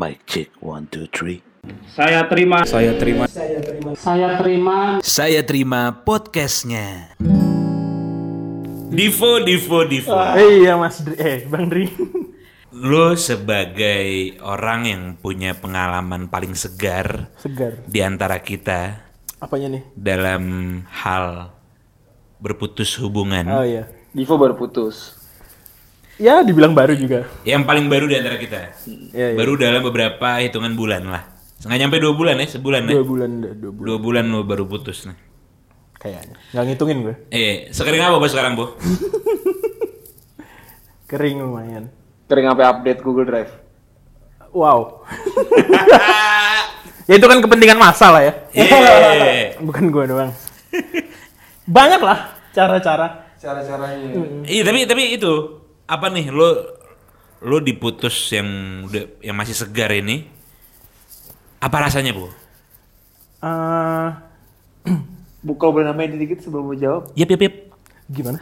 Mic check one two three. Saya terima. Saya terima. Saya terima Saya terima podcastnya. Divo, Divo, Divo. Eh, iya Mas Dri, eh Bang Dri. Lo sebagai orang yang punya pengalaman paling segar Segar. di antara kita Apanya nih? dalam hal berputus hubungan. Oh iya. Divo baru putus. Ya dibilang baru juga. Yang paling baru di antara kita. Iya, iya. Baru dalam beberapa hitungan bulan lah. Nggak nyampe dua bulan ya, sebulan ya. Dua bulan, dua bulan Dua bulan lo baru putus nih. kayaknya. Nggak ngitungin gue. Eh, sekering apa bos sekarang, Bu? Kering lumayan. Kering sampai update Google Drive. Wow. ya itu kan kepentingan masa lah ya. Iya. Bukan gue doang. Banyak lah cara-cara. Cara-caranya. Iya, tapi tapi itu apa nih lo lo diputus yang udah yang masih segar ini apa rasanya, Bu? Eh, Bu, kalau boleh namain dikit sebelum mau jawab. Yap, yap, yap. gimana?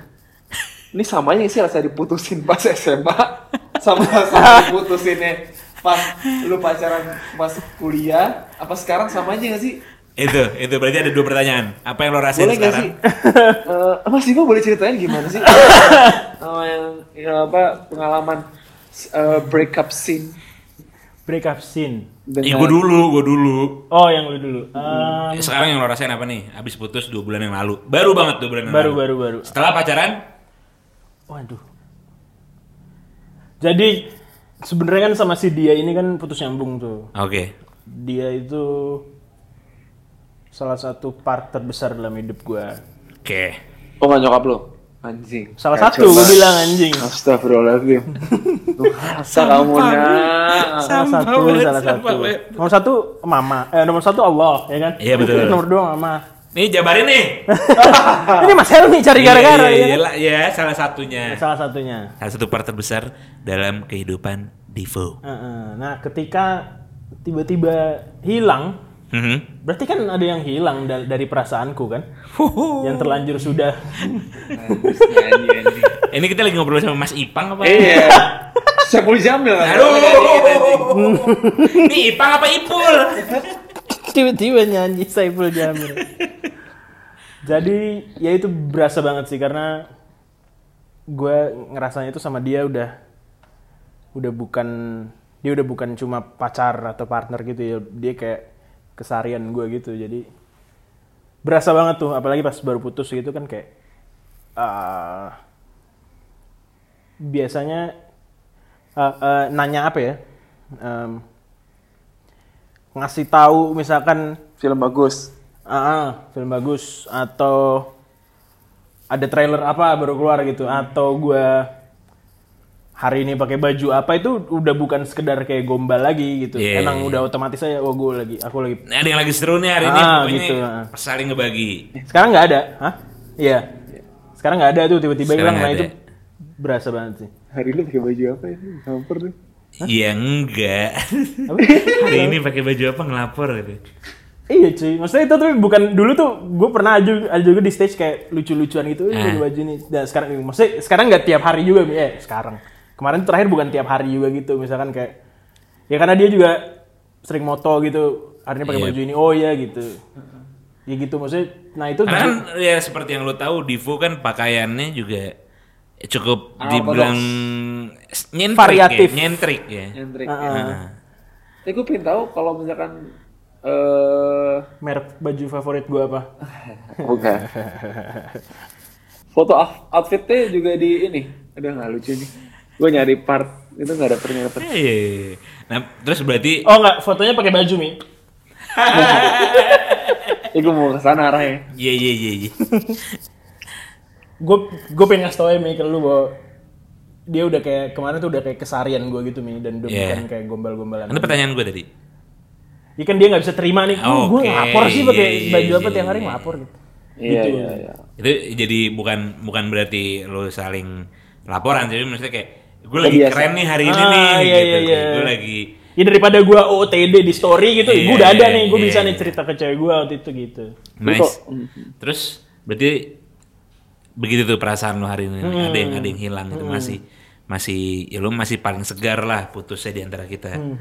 Ini samanya sih rasa diputusin pas SMA. Sama rasa diputusinnya pas lu pacaran pas kuliah. Apa sekarang sama aja gak sih? Itu, itu berarti ada dua pertanyaan. Apa yang lo rasain Boleh gak sekarang? sih? Eh, Mas Divo boleh ceritain gimana sih? Sama yang, yang apa pengalaman eh, breakup scene Breakup scene. Ih, gue dulu, gue dulu. Oh yang lu dulu. Eh, Eh, Sekarang yang lo rasain apa nih? Abis putus dua bulan yang lalu. Baru banget dua bulan yang baru lalu. baru baru. Setelah pacaran? Waduh. Jadi sebenarnya kan sama si dia ini kan putus nyambung tuh. Oke. Dia itu salah satu part terbesar dalam hidup gua. Oke. Oh gak nyokap lo? Anjing. Salah Kacau satu gua banget. bilang anjing. Astagfirullahaladzim. Kamu nak. Salah satu, salah satu. Nomor satu mama, eh nomor satu Allah, ya kan? Iya, betul. nomor dua mama. Nih jabarin nih. ini Mas Helmi cari gara-gara Iya, ya. iya, kan? iya, ya, salah satunya. Salah satunya. Salah satu part terbesar dalam kehidupan Divo. Heeh. Nah, ketika tiba-tiba hilang, Mhm. berarti kan ada yang hilang da- dari perasaanku kan? Yang terlanjur sudah. Ini kita lagi ngobrol sama Mas Ipang apa? Iya. Syaful Jamil? Aduh. Ini Ipang apa Ipul? tiba-tiba nyanyi Saiful Jamil. Jadi ya itu berasa banget sih karena gue ngerasanya itu sama dia udah udah bukan dia udah bukan cuma pacar atau partner gitu ya dia kayak kesarian gue gitu jadi berasa banget tuh apalagi pas baru putus gitu kan kayak ah, biasanya ah, ah, nanya apa ya Em, ngasih tahu misalkan Film bagus. ah film bagus atau ada trailer apa baru keluar gitu atau gua hari ini pakai baju apa itu udah bukan sekedar kayak gombal lagi gitu Iya, emang iya. udah otomatis aja oh gue lagi aku lagi Nah, ada yang lagi seru nih hari ini Ah, pokoknya gitu, ah. saling ngebagi. sekarang nggak ada hah iya sekarang nggak ada tuh tiba-tiba hilang nah itu berasa banget sih Hari ini pakai baju apa ya? Hampir deh. Ya enggak. hari ini pakai baju apa ngelapor gitu. Iya cuy, maksudnya itu tuh bukan dulu tuh gue pernah aja, aja juga di stage kayak lucu-lucuan gitu, eh, pakai baju nih. Dan sekarang, maksudnya sekarang nggak tiap hari juga, eh sekarang. Kemarin terakhir bukan tiap hari juga gitu, misalkan kayak, ya karena dia juga sering moto gitu, hari ini pakai Iya. baju ini, oh iya gitu. Ya gitu maksudnya, nah itu Karena kan ya seperti yang lo tahu Divo kan pakaiannya juga cukup Unorthodox. dibilang nyentrik Variatif. ya, nyentrik ya. Nyentrik. Heeh. Nah. Tapi gue pengen tahu kalau misalkan eh merek baju favorit gue apa? bukan. Foto out- outfitnya juga di ini. Udah nggak lucu nih. Gue nyari part itu nggak dapet nggak dapet. Iya, iya, iya. Nah, terus berarti Oh nggak, fotonya pakai baju mi. Ya gue mau ke sana arahnya. iya iya iya iya. Gue gue pengen ngasih tau ya mi ke lu bahwa dia udah kayak kemarin tuh udah kayak kesarian gue gitu mi dan udah Iya. bukan kayak gombal-gombalan. Ini pertanyaan gue tadi. Ya kan dia nggak bisa terima nih, oh, gue Oke, ngelapor sih pakai iya, baju iya, apa tiap hari iya. ngelapor gitu. Iya Gitu. iya iya. Itu jadi bukan bukan berarti lo saling laporan, jadi maksudnya kayak gue lagi Kebiasaan. keren nih hari ini Ah, nih, iya, gitu. iya, iya. Gue lagi Ya daripada gue OTD di story gitu, Iya, gue udah ada nih, gue iya, bisa iya. nih cerita ke cewek gue waktu itu gitu. nice. Terus berarti begitu tuh perasaan lo hari ini, Hmm. ada yang ada yang hilang itu masih masih ya lo masih paling segar lah putusnya di antara kita. Hmm.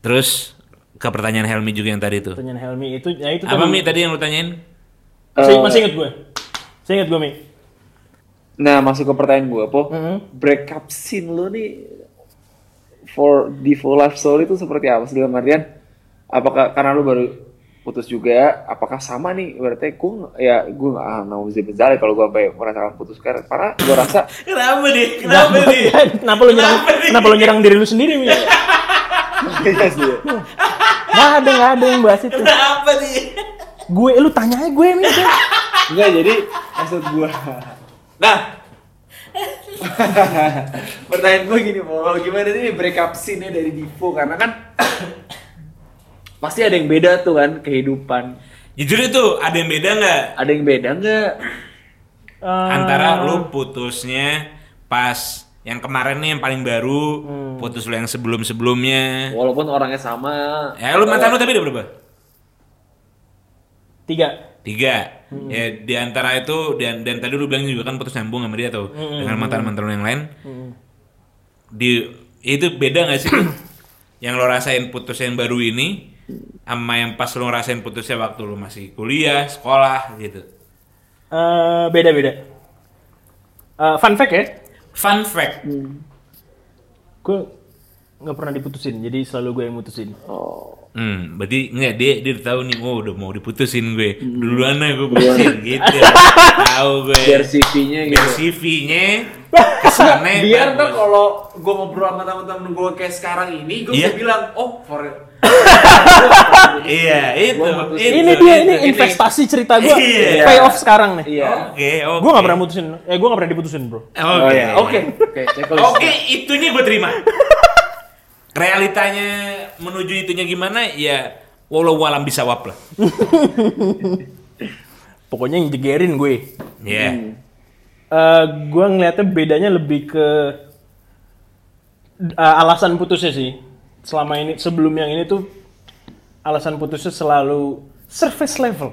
Terus ke pertanyaan Helmi juga yang tadi tuh. Pertanyaan Helmi itu, ya itu Apa tadi. Mi tadi yang lu tanyain? Eh, masih inget gue. Masih inget gue, Mi. Nah, masuk ke pertanyaan gue, Po. Mhm. Breakup scene lo nih for di full life story itu seperti apa? sih? Dalam artian, apakah karena lu baru putus juga, apakah sama nih? Berarti gue ya gue nggak ah, mau bezali kalau gue sampai merasakan putus karena karena gue rasa Kenapa nih? Kenapa nih? kenapa lu nyerang, kenapa lu nyerang diri lu sendiri? Iya sih. Nggak ada, nggak ada yang bahas itu. Kenapa nih? Gue, lu tanya aja gue, Mi. Enggak, jadi maksud gue. Nah, pertanyaan gue gini, Po. Gimana nih breakup scene-nya dari Divo? Karena kan pasti ada yang beda tuh kan kehidupan. Jujur itu ada yang beda nggak Ada yang beda nggak? Eh, antara lu putusnya pas yang kemarin nih yang paling baru, putus lu yang sebelum sebelumnya. Walaupun orangnya sama. Ya lu mantan lu tapi udah berapa? Tiga. Tiga. Ya di antara itu dan dan tadi lu bilang juga kan putus nyambung sama dia tuh dengan mantan mantan yang lain. Di itu beda nggak sih? tuh? yang lo rasain putus yang baru ini sama yang pas lo ngerasain putusnya waktu lu masih kuliah, sekolah gitu. Eh, beda-beda. Eh, fun fact ya, Fun fact. gue nggak pernah diputusin, jadi selalu gue yang mutusin. Hmm, berarti enggak dia dia udah tahu nih, oh udah mau diputusin gue. Duluan aja gue putusin gitu. tahu gue. Biar CV-nya gitu. Biar CV-nya kesannya Biar tuh kalau gue ngobrol sama temen-temen gue kayak sekarang ini, gue Iya. bisa bilang, oh for Iya, itu. Itu, ini dia, itu, ini investasi cerita gue, Iya. pay off sekarang nih. Iya. Oke, oke. Gue nggak pernah mutusin, eh gue nggak pernah diputusin bro. Oke. Oh ya, oke. Oke, checklist. Oke, itunya gue terima. Realitanya menuju itunya gimana? Ya, walau walam bisa wap lah. Pokoknya yang jegerin gue. Ya. Eh gue ngeliatnya bedanya lebih ke eh, alasan putusnya sih. Selama ini, sebelum yang ini tuh alasan putusnya selalu surface level,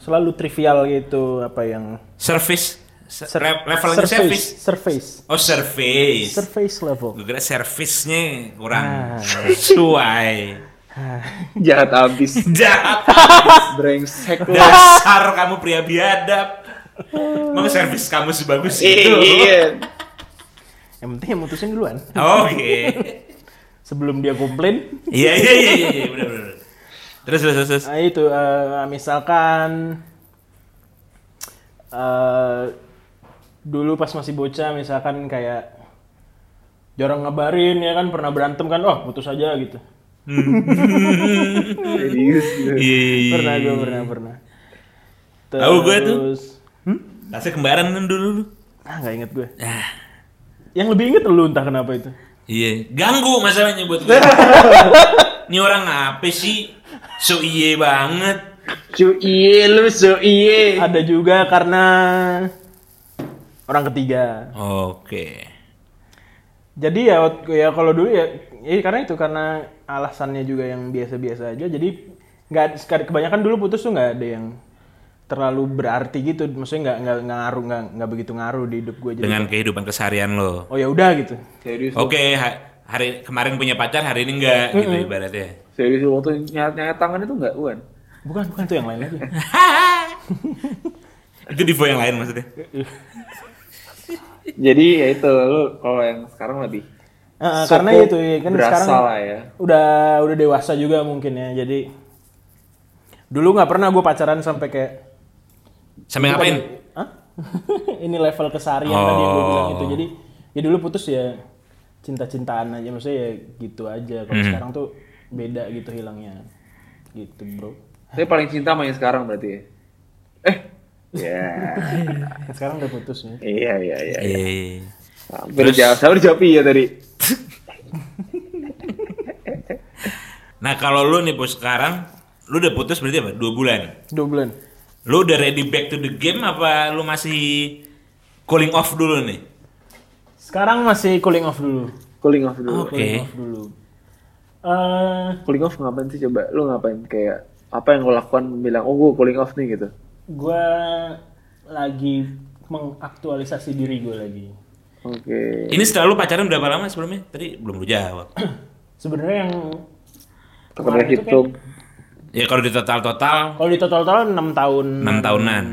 selalu trivial gitu apa yang Service. Levelnya service. surface, Oh, service. surface level. Gue kira servisnya kurang Ah. sesuai. Jahat abis. Jahat. Brengsek lu. Dasar kamu pria biadab. Emang servis kamu sebagus itu? Iya. Yang penting yang mutusin duluan. Oke. Sebelum dia komplain, Iya iya iya iya iya, benar benar. Terus terus terus. Nah itu eh, misalkan eh dulu pas masih bocah misalkan kayak jarang ngabarin ya kan pernah berantem kan oh putus aja gitu Serius. Iya iya iya. pernah gue pernah pernah Tahu gue tuh. Terus- Rasanya kembaran kan dulu lu. ah nggak inget gue Ah, yang lebih inget lu entah kenapa itu iya, ganggu masalahnya buat gue. Ini orang apa sih? So iye banget. Cu iye lu, so iye. ada juga karena orang ketiga Oke. jadi ya ya kalau dulu ya, ya karena itu karena alasannya juga yang biasa-biasa aja jadi nggak kebanyakan dulu putus tuh nggak ada yang terlalu berarti gitu maksudnya nggak nggak nggak ngaruh nggak nggak begitu ngaruh di hidup gue jadi Dengan kehidupan keseharian lo. oh ya udah gitu Serius. Oke, ha- hari kemarin punya pacar, hari ini enggak gitu ibaratnya. Serius waktu nyayat nyayat tangan itu enggak Uan? bukan bukan tuh yang lain lagi Itu divo yang lain maksudnya. Jadi ya itu lu kalau yang sekarang lebih cukup karena itu ya kan sekarang lah ya. udah udah dewasa juga mungkin ya jadi dulu nggak pernah gue pacaran sampai kayak Sampai ngapain? Hah? ini level keseharian tadi yang gue bilang itu Oh. jadi ya dulu putus ya cinta-cintaan aja maksudnya ya gitu aja kalau Hmm. sekarang tuh beda gitu hilangnya gitu bro Tapi paling cinta sama yang sekarang berarti ya. Eh. Ya. sekarang udah putus ya iya iya iya. iya. Eh. Hampir jawab, hampir jawab iya tadi. Nah kalau lu nih bos sekarang, lu udah putus berarti apa? Dua bulan. dua bulan Lu udah ready back to the game apa lu masih cooling off dulu nih? sekarang masih cooling off dulu Cooling off dulu. Oke. cooling off dulu eh Cooling off ngapain sih coba? Lu ngapain kayak apa yang lo lakukan bilang oh gue cooling off nih gitu. Gue lagi mengaktualisasi diri gue lagi Oke. Ini setelah lu pacaran berapa lama sebelumnya? Tadi belum lu jawab. sebenarnya yang itu hitung. Ya kalau di total-total Kalau di total-total 6 tahun. 6 tahunan.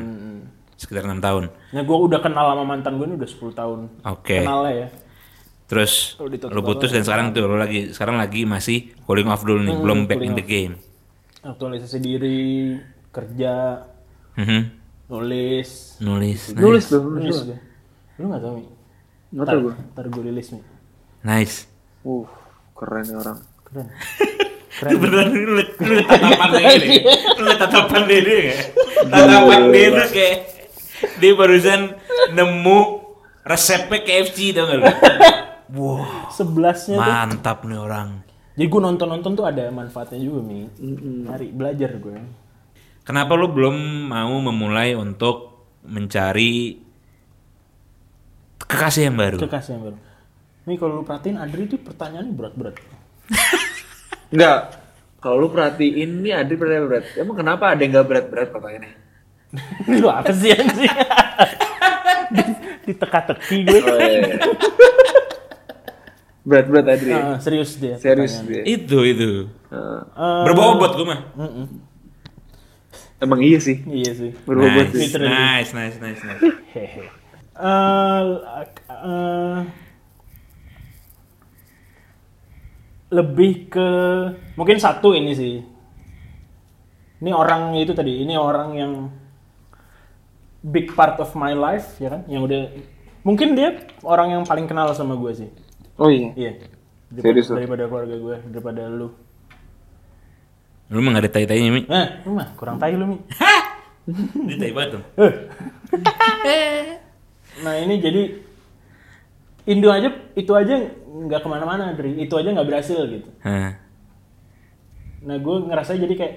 Sekitar 6 tahun. Nah, gue udah kenal sama mantan gue ini udah 10 tahun. Oke. Kenalnya ya. Terus Kalau di total- lu putus dan sekarang tuh lu lagi sekarang lagi masih cooling off dulu nih, belum back in the game. Aktualisasi diri, kerja, Mhm. nulis. Nulis. Nulis tuh, Nulis nulis. gue. Lu gak tau, Mi? Nggak tau gue. Ntar gue rilis, Mi. Nice. Uh, keren ya orang. Keren. Itu beneran lu liat- lu liat tatapan ini. Lu liat tatapan dia dia nggak? Tatapan dia tuh kayak dia barusan nemu resepnya KFC tau gak lu? Wow, Sebelasnya tuh. mantap nih orang. Jadi gue nonton-nonton tuh ada manfaatnya juga, Mi. Hari belajar gue. Kenapa lu belum mau memulai untuk mencari kekasih yang baru? Kekasih yang baru. Mi, kalau lu perhatiin Adri tuh pertanyaannya berat-berat. Enggak. Kalau lu perhatiin nih Adri berat berat. Emang kenapa ada yang nggak berat berat pertanyaannya? lu apa sih anjing? Di- Diteka-teki gue. Oh, iya. berat berat Adri. Ah, serius dia. Serius dia. Itu itu. Eh, Berbobot gue mah. Emang iya sih. Iya sih. Berbobot Nice, sih. Nice, nice, nice, nice. Hehe. Eh, eh, lebih ke mungkin satu ini sih. Ini orang itu tadi, ini orang yang big part of my life ya kan, yang udah mungkin dia orang yang paling kenal sama gue sih. Oh iya. Iya. Daripada, Serius daripada keluarga gue, daripada lu. Lu mah gak ada tai-tainya, Mi. Nah, lu mah kurang tahu lu, Mi. Dia tai banget tuh. Nah ini jadi Indo aja itu aja nggak ke mana-mana dari itu aja nggak berhasil gitu. Hah. Nah gue ngerasa jadi kayak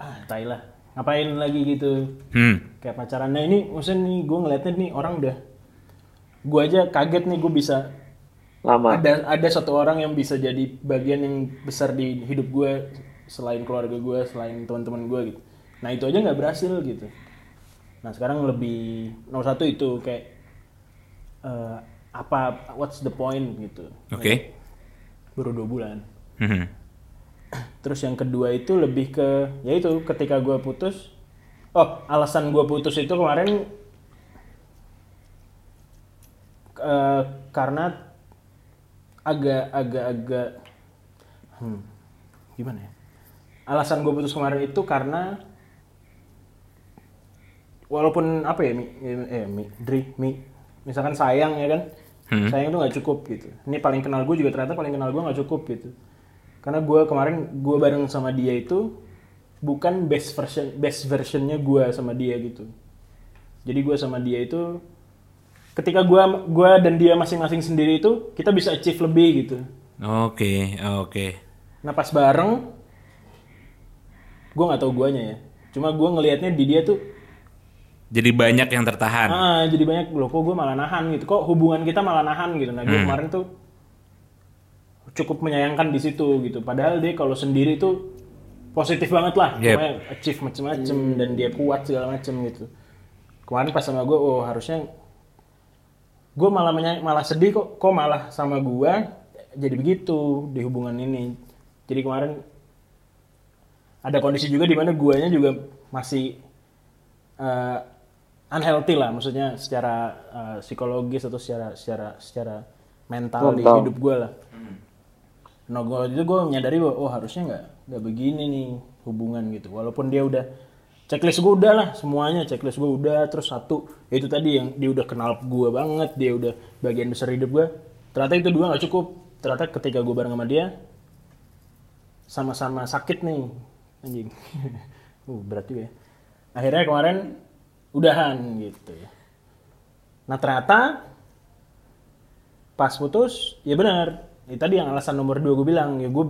ah tai lah ngapain lagi gitu Hmm. kayak pacaran. Nah ini maksudnya nih gue ngeliatnya nih orang udah gue aja kaget nih gue bisa Lama. ada ada satu orang yang bisa jadi bagian yang besar di hidup gue selain keluarga gue selain teman-teman gue gitu. Nah itu aja nggak berhasil gitu. Nah sekarang lebih nomor satu itu kayak eh, apa what's the point gitu. Oke. Baru dua bulan. Mhm. Terus yang kedua itu lebih ke ya itu ketika gue putus. Oh alasan gue putus itu kemarin eh, karena agak agak agak hmm, gimana ya? Alasan gue putus kemarin itu karena walaupun apa ya mi, eh mi, Dri, mi, misalkan sayang ya kan, Hmm. sayang itu nggak cukup gitu. Ini paling kenal gue juga ternyata paling kenal gue nggak cukup gitu. Karena gue kemarin gue bareng sama dia itu bukan best version best versionnya gue sama dia gitu. Jadi gue sama dia itu ketika gue gua dan dia masing-masing sendiri itu kita bisa achieve lebih gitu. Oke, oke. Nah pas bareng, gue nggak tahu guanya ya. Cuma gue ngelihatnya di dia tuh, Jadi banyak yang tertahan. ah jadi banyak loh kok gue malah nahan gitu. Kok hubungan kita malah nahan gitu. Nah gue kemarin tuh cukup menyayangkan di situ gitu. Padahal dia kalau sendiri tuh positif banget lah. Yep. Pokoknya achieve macem-macem dan dia kuat segala macem gitu. Kemarin pas sama gue, oh harusnya gue malah menya- malah sedih kok, kok malah sama gue jadi begitu di hubungan ini. Jadi kemarin ada kondisi juga di mana guanya juga masih eh, unhealthy lah, maksudnya secara eh, psikologis atau secara secara secara mental, di Mental. hidup gue lah. Nah gue itu gue menyadari bahwa oh harusnya nggak nggak begini nih hubungan gitu. Walaupun dia udah checklist gue udah lah semuanya checklist gue udah terus satu ya itu tadi yang dia udah kenal gue banget dia udah bagian besar hidup gue ternyata itu dua nggak cukup ternyata ketika gue bareng sama dia sama-sama sakit nih anjing. Uh berat juga ya. Akhirnya kemarin udahan gitu ya. Nah ternyata pas putus ya benar. Ya tadi yang alasan nomor dua gue bilang ya gue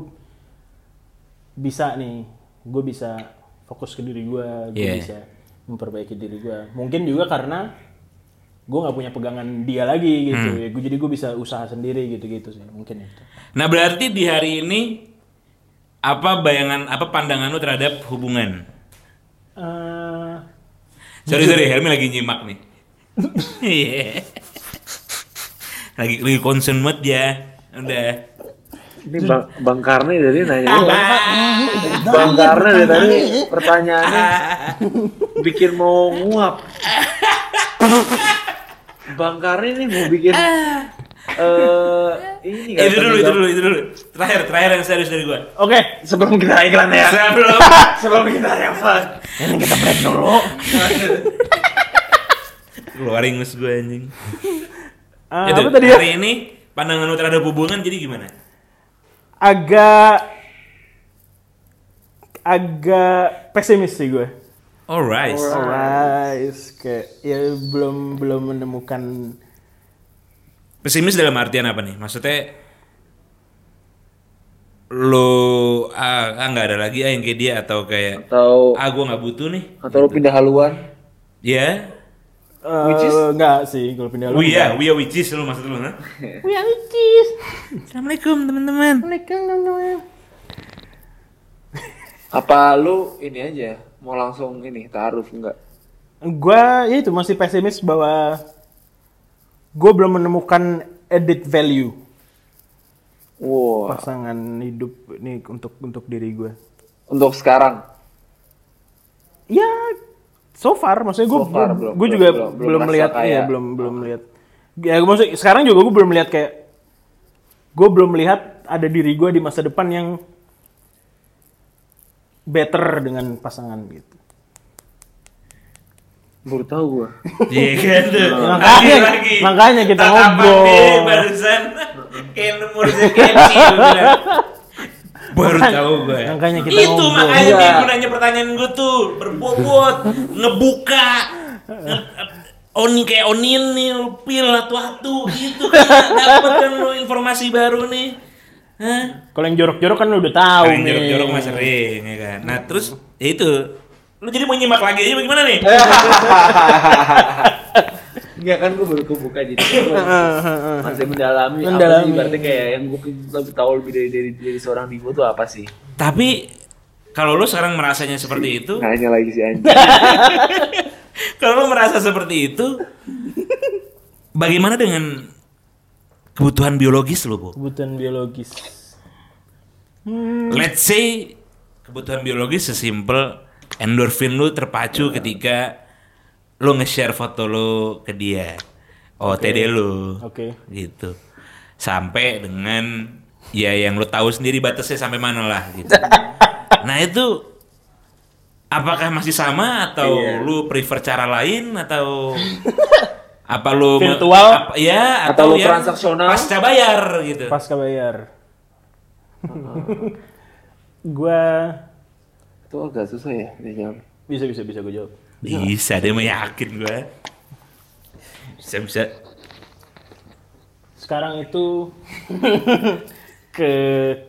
bisa nih gue bisa fokus ke diri gue gue Yeah. bisa memperbaiki diri gue mungkin juga karena gue nggak punya pegangan dia lagi gitu ya. Gue jadi gue bisa usaha sendiri gitu gitu sih mungkin itu. Nah berarti di hari ini apa bayangan apa pandangan lu terhadap hubungan? Eh, Sorry sorry, Helmi lagi nyimak nih. Iya. lagi lagi concern banget ya. Udah. Ini Bang, Bang Karni dari nanya Bang Karni dari tadi pertanyaannya bikin mau nguap. Bang Karni nih mau bikin eh ini Eh, itu dulu, itu dulu, itu dulu. Terakhir, terakhir yang serius dari gua. Oke, sebelum kita iklan ya. Sebelum Sebelum kita yang fun. ini kita break dulu. keluarin ngus gue anjing. Ah, Itu, apa tadi ya? hari ini pandangan lu terhadap hubungan jadi gimana? Agak agak pesimis sih gue. Alright. Alright, kayak ya belum belum menemukan Pesimis dalam artian apa nih? Maksudnya lu ah, ah nggak ada lagi ah yang kayak dia atau kayak Atau ah gua nggak butuh nih. atau lu pindah haluan. Ya. Which is? enggak sih kalau pindah Oh iya, we are witches lu maksud lu, ha? We are witches. Assalamualaikum teman-teman. Apa lu ini aja mau langsung ini taruh enggak? Gua ya itu masih pesimis bahwa gue belum menemukan edit value Wow. pasangan hidup ini untuk untuk diri gue. Untuk sekarang. Ya, so far maksudnya gue So far, belum- gue juga belum- belum, melihat kayak- ya belum belum melihat. Ya gue maksud sekarang juga gue belum melihat kayak gue belum melihat ada diri gue di masa depan yang better dengan pasangan gitu. Baru tahu gua. Iya kan tuh. Makanya- makanya kita ngobrol. dia barusan kayak lu bilang. Baru tahu gue. Makanya kita Itu ngobrol. makanya Iya. dia gunanya pertanyaan gue tuh berbobot, ngebuka, nge- Oni kayak onion nih, pil atu-atu gitu kan dapat kan lu informasi baru nih. Hah? Kalau yang jorok-jorok kan lu udah tahu Paling nih. jorok-jorok mah sering ya kan. Nah, terus ya itu lu jadi mau nyimak lagi aja bagaimana nih? Enggak kan gua baru kebuka jadi masih mendalami, apa Mendalami. sih berarti kayak yang gua lebih tahu lebih dari dari, dari seorang Divo tuh apa sih? Tapi kalau lu sekarang merasanya seperti itu, Nanya lagi si anjing. kalau lu merasa seperti itu, bagaimana dengan kebutuhan biologis lu, Bu? Kebutuhan biologis. Let's say kebutuhan biologis sesimpel endorfin lu terpacu ketika lu nge-share foto lu ke dia. OTD lu. Oke. Gitu. Sampai dengan ya yang lu tahu sendiri batasnya sampai mana lah gitu. nah, itu apakah masih sama atau Iya. lu prefer cara lain atau apa lu Virtual? apa, ya Atau lu yang transaksional? pasca bayar gitu. Pasca bayar. gua Itu agak susah ya dijawab. bisa bisa bisa gue jawab. Bisa, dia yakin gue. Bisa bisa. Sekarang itu ke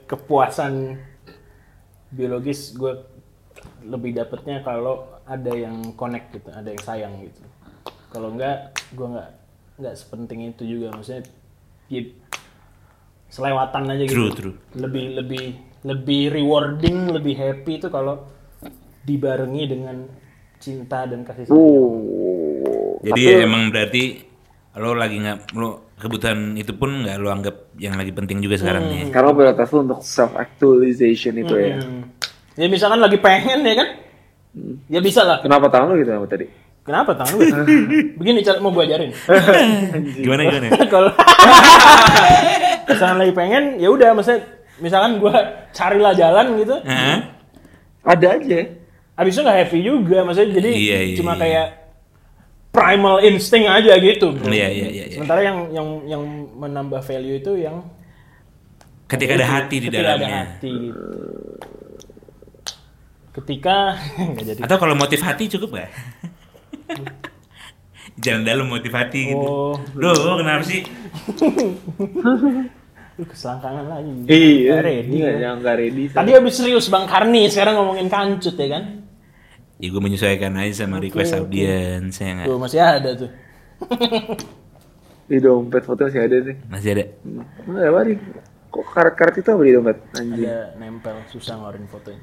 kepuasan biologis gue lebih dapetnya kalau ada yang connect gitu, ada yang sayang gitu. Kalau enggak, gue nggak nggak sepenting itu juga maksudnya. Ya, selewatan aja gitu. True, true. Lebih lebih lebih rewarding, lebih happy itu kalau dibarengi dengan cinta dan kasih sayang. Oh. Jadi Tapi- emang berarti lo lagi nggak lo kebutuhan itu pun nggak lo anggap yang lagi penting juga sekarang nih. Karena prioritas lu untuk self actualization itu ya. Hmm. Ya misalkan lagi pengen ya kan? Ya bisa lah. Kenapa tangan lu gitu sama tadi? Kenapa tangan lu? Begini cara mau gue ajarin. Gimana gimana? Kalau misalkan lagi pengen, ya udah maksudnya misalkan gue carilah jalan gitu. Hah? Ada aja. Abis itu nggak happy juga, maksudnya jadi Iya, iya, cuma iya. kayak primal instinct aja gitu. Iya, iya, iya, iya. Sementara yang yang yang menambah value itu yang Ketika ada hati di ketika ada dalamnya. hati gitu. Ketika jadi. Atau kalau motif hati cukup gak? Jalan dalam motif hati gitu. Oh. Duh, kenapa sih? Lu keselangkangan lagi. Iya. Ready. Iya, kan? yang nggak ready. Tadi habis serius Bang Karni, sekarang ngomongin kancut ya kan? Ya gue menyesuaikan aja sama request audiens ya nggak? Tuh masih ada tuh. di dompet foto masih ada nih. Masih ada. Enggak apa nih? Kok karet-karet itu apa di dompet? Anjing. Ada nempel susah ngeluarin fotonya.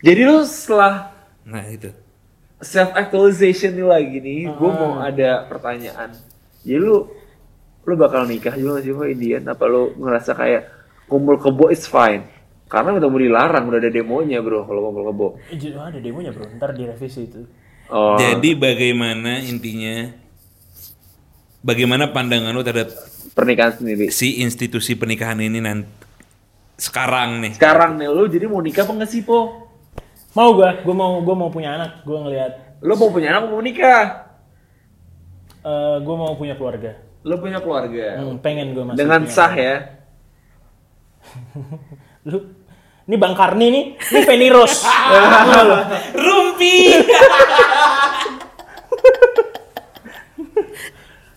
Jadi lu setelah Nah itu. self actualization nih lagi nih, gue mau ada pertanyaan. Jadi lu lu bakal nikah juga gak sih sama Indian? Apa lu ngerasa kayak kumpul kebo is fine. Karena udah mau dilarang, udah ada demonya bro kalau kumpul kebo. Eh, jadi ada demonya bro, ntar direvisi itu. Oh, Jadi bagaimana intinya bagaimana pandangan lu terhadap pernikahan sendiri. si institusi pernikahan ini nanti sekarang nih? Sekarang nih lu jadi mau nikah apa nggak sih po? Mau gua, gua mau gua mau punya anak, gua ngelihat Lu mau punya anak mau nikah? eh gua mau punya keluarga. Lu punya keluarga. Hmm, pengen gua masih Dengan punya sah ya. Lu ini Bang Karni nih, ini Feni Rose. Rumpi.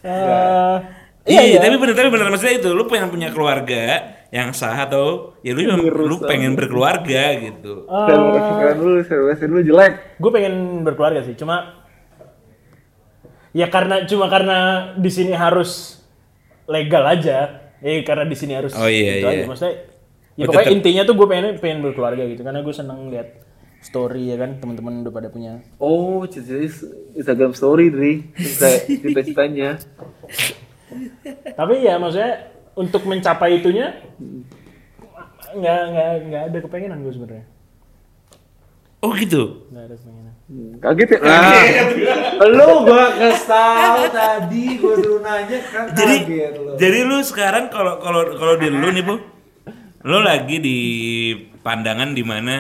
Eh, Iya, iya, iya. tapi bener tapi bener maksudnya itu lu pengen punya keluarga yang sah atau ya lu lu pengen berkeluarga gitu. Dulu, serius dulu jelek. gue pengen berkeluarga sih cuma ya karena cuma karena di sini harus legal aja eh karena di sini harus Oh, iya, gitu iya. aja. maksudnya ya Oh, pokoknya tetep. intinya tuh gue pengen pengen berkeluarga gitu karena gue seneng lihat story ya kan teman-teman udah pada punya Oh, jadi Instagram story, Dri. Cita-citanya. tapi ya maksudnya untuk mencapai itunya nggak nggak nggak ada kepengenan gue sebenarnya Oh gitu. nggak ada kepengenan Hmm, Kaget ya? Nah, gua kasih tahu tadi, gua suruh nanya kan Jadi kaget lu. jadi lu sekarang kalau kalau kalau di lu nih, Bu. Lu lagi di pandangan di mana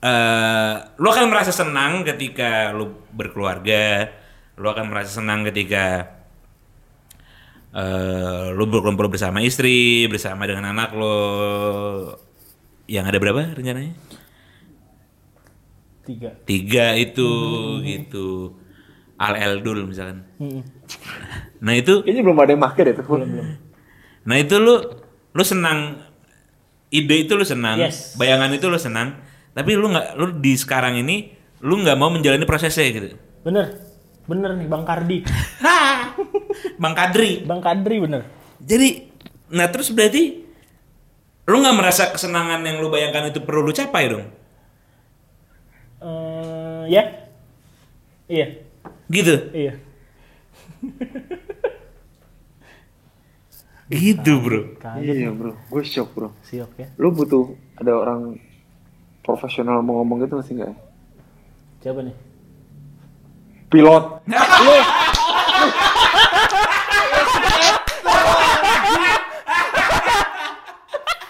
eh lu akan merasa senang ketika lu berkeluarga, lu akan merasa senang ketika eh lu berkumpul bersama istri, bersama dengan anak lo. Yang ada berapa rencananya? tiga Tiga itu gitu. Al Eldul misalkan. Hmm. Nah itu Kayaknya belum ada yang ya tuh. Belum, belum. Nah itu lu lu senang ide itu lu senang, Yes. bayangan itu lu senang, tapi lu nggak lu di sekarang ini lu nggak mau menjalani prosesnya gitu. bener bener nih bang Kardi Bang Kadri. bang Kadri bener Jadi nah terus berarti lu nggak merasa kesenangan yang lu bayangkan itu perlu lu capai dong? Eh, ya iya Gitu. iya Gitu, Bro. kaget Iya bro, gue shock bro. siok ya Lu butuh ada orang profesional mau ngomong gitu masih nggak? siapa nih Pilot.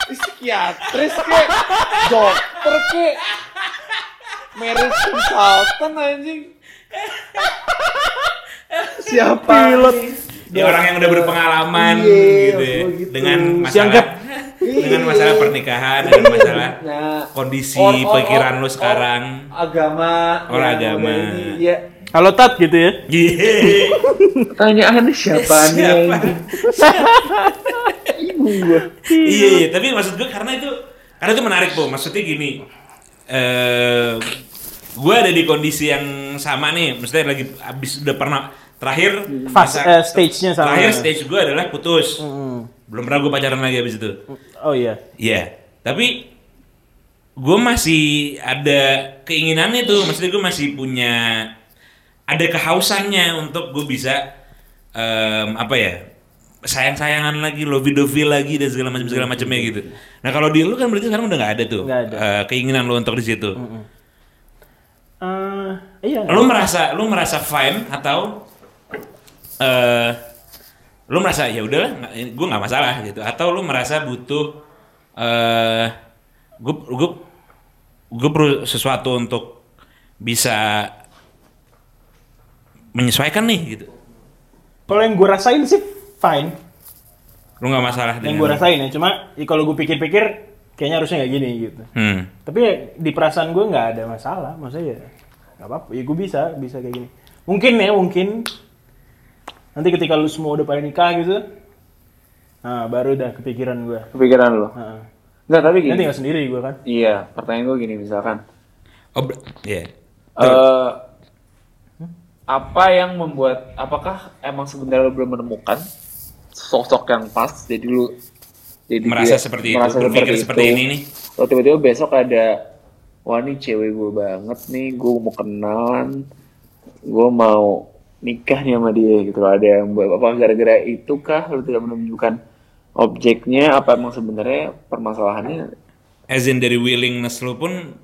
Psikiatris ke, dokter ke, meris consultant anjing. Siapa? Pilot. Dia orang yang udah berpengalaman Iya, gitu ya. maksud gitu. Dengan Sianggap. masalah dengan masalah pernikahan, dengan masalah Nah, kondisi or- or- pikiran or- lu sekarang. or agama. Or yang agama. Iya. halo Tat gitu ya Iya. Tanyaan siapa nih? Siapa? Bingung gue. iya, iya, tapi maksud gue karena itu karena itu menarik, Bu. Maksudnya gini. Eh gue ada di kondisi yang sama nih, maksudnya lagi abis udah pernah terakhir Fast, masa- eh, stage-nya sama. Terakhir stage gue adalah putus. Hmm. Belum pernah gue pacaran lagi abis itu. oh iya Iya, tapi gue masih ada keinginannya tuh, maksudnya gue masih punya ada kehausannya untuk gue bisa em, apa ya sayang-sayangan lagi, lovey-dovey lagi dan segala macam segala macamnya gitu. Nah kalau di lu kan berarti sekarang udah nggak ada tuh Nggak ada. eh, keinginan lu untuk di situ. Eh, iya Lu merasa lu merasa fine atau eh lu merasa ya udahlah gue nggak masalah gitu. Atau lu merasa butuh eh gue gue gue perlu sesuatu untuk bisa menyesuaikan nih gitu. Kalau yang gue rasain sih fine. Lu nggak masalah yang gue rasain ya cuma ya kalau gue pikir-pikir kayaknya harusnya nggak gini gitu. Hmm. tapi ya, di perasaan gue nggak ada masalah maksudnya ya nggak apa-apa. Ya gue bisa bisa kayak gini. Mungkin ya mungkin nanti ketika lu semua udah pada nikah gitu nah baru udah kepikiran gue Kepikiran lo? Heeh. Enggak, tapi gini. tinggal sendiri gue kan Iya, pertanyaan gue gini misalkan. oh iya eh apa yang membuat apakah emang sebenarnya lo belum menemukan sosok yang pas jadi lu jadi merasa dia- seperti itu merasa berpikir seperti ini nih Kalau tiba-tiba besok ada wah ini cewek gue banget nih gue mau kenalan gue mau nikah nih sama dia gitu ada yang buat apa gara-gara itu kah lu tidak menunjukkan objeknya apa emang sebenarnya permasalahannya as in dari willingness lu pun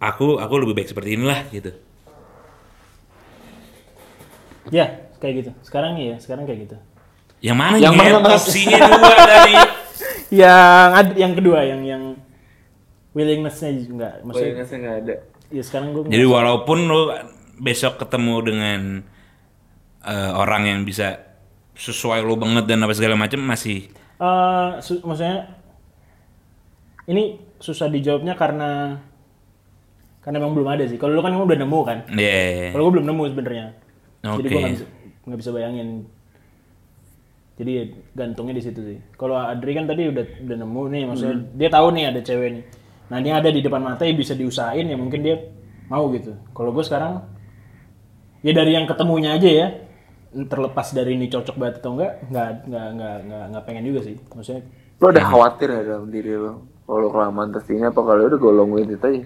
aku aku lebih baik seperti inilah gitu Ya, kayak gitu. Sekarang iya, sekarang kayak gitu. yang mana Yang Nyet? mana? opsinya dua tadi Yang ad, yang kedua yang yang willingness-nya juga enggak. Maksudnya willingnessnya nggak ada ya sekarang gue jadi walaupun lu besok ketemu dengan eh, orang yang bisa sesuai lu banget dan apa segala macam masih Eh, su- maksudnya ini susah dijawabnya karena karena memang belum ada sih. Kalau lu kan emang udah nemu kan. ya Kalau gue belum nemu sebenarnya. Jadi Oke. gue nggak bisa bisa bayangin. Jadi ya gantungnya di situ sih. Kalau Adri kan tadi udah udah nemu nih, maksudnya dia tahu nih ada cewek nih. Nah ini ada di depan mata ya bisa diusahain ya mungkin dia mau gitu. Kalau gue sekarang ya dari yang ketemunya aja ya. Terlepas dari ini cocok banget atau enggak nggak nggak nggak nggak nggak pengen juga sih. Maksudnya lo ada khawatir ya dalam diri lo? Kalau lo kelamaan ini apa kalau udah golong with it aja?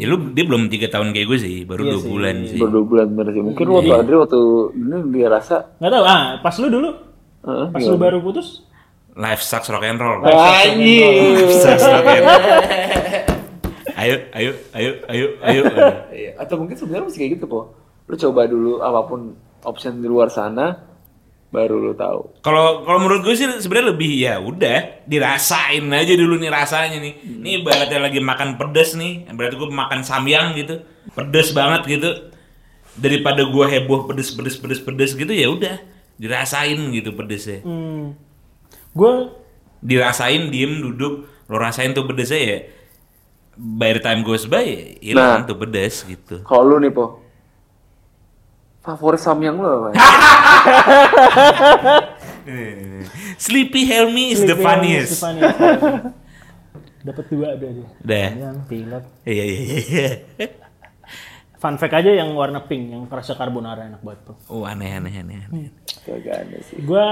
Ya lu dia belum tiga tahun kayak gue sih baru Iya dua bulan sih. Baru dua bulan bener sih. Mungkin waktu Adri waktu ini dia rasa nggak tahu. Ah pas lu dulu? Heeh, pas lu baru putus? Life sucks rock and roll. Anjing. Sucks rock and roll ayo ayo ayo ayo ayo Iya, atau mungkin sebenarnya masih kayak gitu kok lo coba dulu apa pun option di luar sana baru lo tahu Kalau kalau menurut gue sih sebenarnya lebih ya udah dirasain aja dulu nih rasanya nih. Nih ibaratnya lagi makan pedes nih, berarti gue makan samyang gitu, pedes banget gitu. Daripada gue heboh pedes pedes pedes pedes gitu ya udah dirasain gitu pedesnya. hmm, gue Dirasain diem duduk, lo rasain tuh pedesnya ya. By the time goes by, ya hilang Nah. tuh pedes gitu. kalau lo nih po favorit samyang lo apa Sleepy Helmy is the funniest. Dapat dua ada dia. Udah. Yang pilot. Iya iya iya. Fun fact aja yang warna pink, yang rasa carbonara enak banget tuh. Oh aneh aneh aneh. aneh. sih Gue,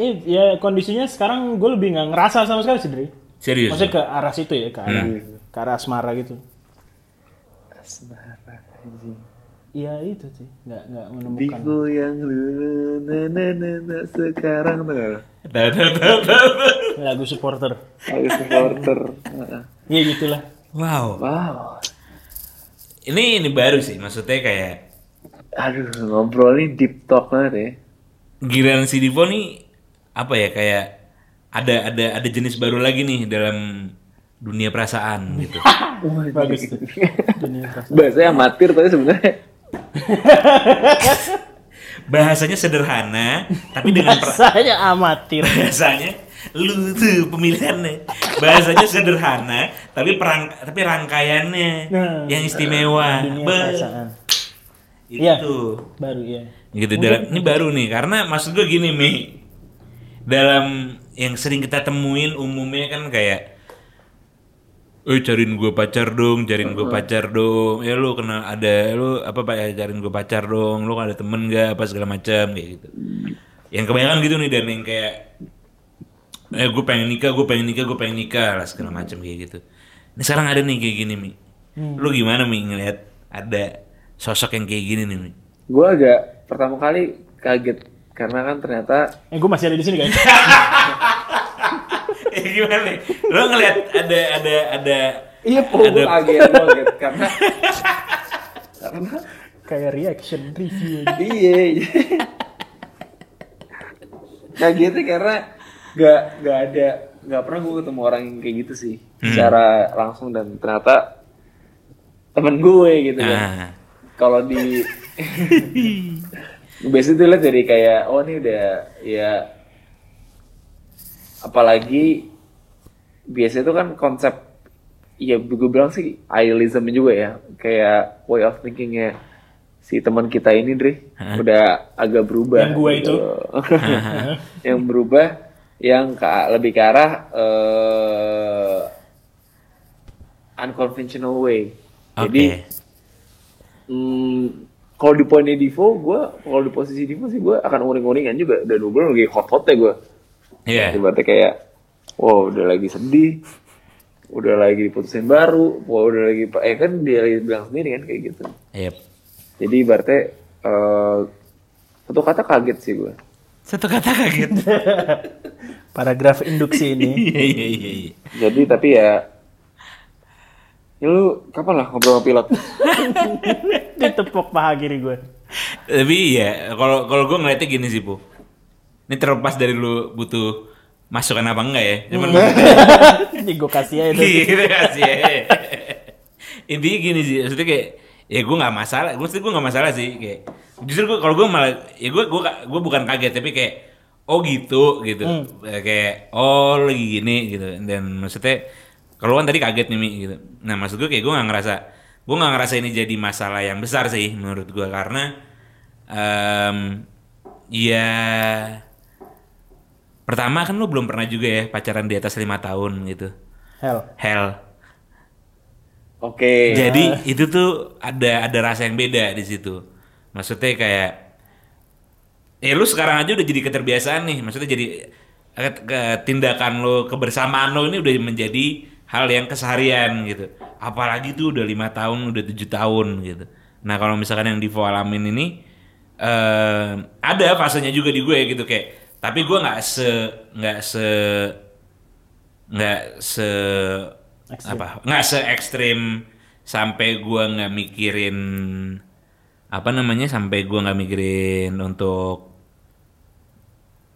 eh, ya kondisinya sekarang gue lebih nggak ngerasa sama sekali sih. Serius. Maksudnya ke arah situ ya, ke arah, Hmm. ke arah asmara gitu. asmara anjing Iya itu sih, nggak nggak menemukan. Digo yang dulu na na na na sekarang tuh dah, dah, dah. Lagu supporter. Harus supporter. Heeh. Iya gitulah. Wow. wow. Ini ini baru sih, maksudnya kayak Aduh ngobrol ini deep talk banget ya. giliran si Divo nih apa ya kayak ada ada ada jenis baru lagi nih dalam dunia perasaan gitu. Bagus tuh. Dunia perasaan. Bahasanya amatir tapi sebenarnya Bahasanya sederhana, tapi dengan Saya amatir. bahasanya lu tuh pemilihannya. Bahasanya sederhana, tapi perang tapi rangkaiannya Nah, yang istimewa. Be- perasaan. Itu. Iya. Baru ya. gitu dalam ini baru nih karena maksud gue gini Mi dalam yang sering kita temuin umumnya kan kayak Eh cariin gue pacar dong, cariin gue pacar dong. Ya lu kenal ada lu apa pak ya cariin gue pacar dong. Lu ada temen gak apa segala macam kayak gitu. Yang kebanyakan gitu nih dan yang kayak eh gue pengen nikah, gue pengen nikah, gue pengen nikah lah segala macam kayak gitu. Ini sekarang ada nih kayak gini Mi. Lu gimana Mi ngeliat ada sosok yang kayak gini nih Mi? gue agak pertama kali kaget karena kan ternyata Eh gue masih ada di sini kan. Gimana nih? Lo ngeliat ada ada ada iya Ada- kaget banget karena karena Kayak reaction review. iya iya. kagetnya karena gak gak ada gak pernah gue ketemu orang yang kayak gitu sih secara langsung dan ternyata temen gue gitu kan ah, kalau di biasanya tuh lihat dari kayak oh ini udah ya apalagi biasanya tuh kan konsep ya gue bilang sih idealism juga ya kayak way of thinkingnya si teman kita ini Dri udah agak berubah Yang gue itu. yang berubah yang ke, lebih ke arah eh, unconventional way oke. jadi Hmm, kalau di poinnya Divo, gue kalau di posisi Divo sih gue akan uring-uringan juga. Dan gue lagi hot-hotnya gue. Iya. Ibaratnya kayak, wow udah lagi sedih, udah lagi diputusin baru, wow udah lagi, eh kan dia lagi bilang sendiri kan kayak gitu. Yep. Jadi ibaratnya, eh satu kata kaget sih gue. Satu kata kaget. Paragraf induksi ini. Iya iya iya. iya. Jadi tapi ya Ya lu kapan lah ngobrol sama pilot? Ditepuk paha kiri gue. Tapi ya kalau kalau gue ngeliatnya gini sih bu. Ini terlepas dari lu butuh masukan apa enggak ya. Cuman Ini gue kasih aja itu. gitu kasih ya. Intinya gini sih, maksudnya kayak ya gue nggak masalah, gue gue nggak masalah sih kayak justru gue kalau gue malah ya gue gue gue bukan kaget tapi kayak oh gitu gitu. Eh, kayak oh lagi gini gitu. Dan maksudnya kalau kan tadi kaget nih Mi gitu. Nah maksud gue kayak gue nggak ngerasa gue nggak ngerasa ini jadi masalah yang besar sih menurut gue karena em ya pertama kan lu belum pernah juga ya pacaran di atas lima tahun gitu Hell. hell Oke. jadi itu tuh ada ada rasa yang beda di situ. Maksudnya kayak eh lu sekarang aja udah jadi keterbiasaan nih. Maksudnya jadi eh, ke- tindakan lo kebersamaan lo ini udah menjadi hal yang keseharian gitu. Apalagi tuh udah lima tahun, udah tujuh tahun gitu. Nah kalau misalkan yang Divo alamin ini eh ada fasenya juga di gue gitu kayak. Tapi gue nggak se nggak se nggak se apa? Nggak se ekstrim sampai gua nggak mikirin apa namanya sampai gua nggak mikirin untuk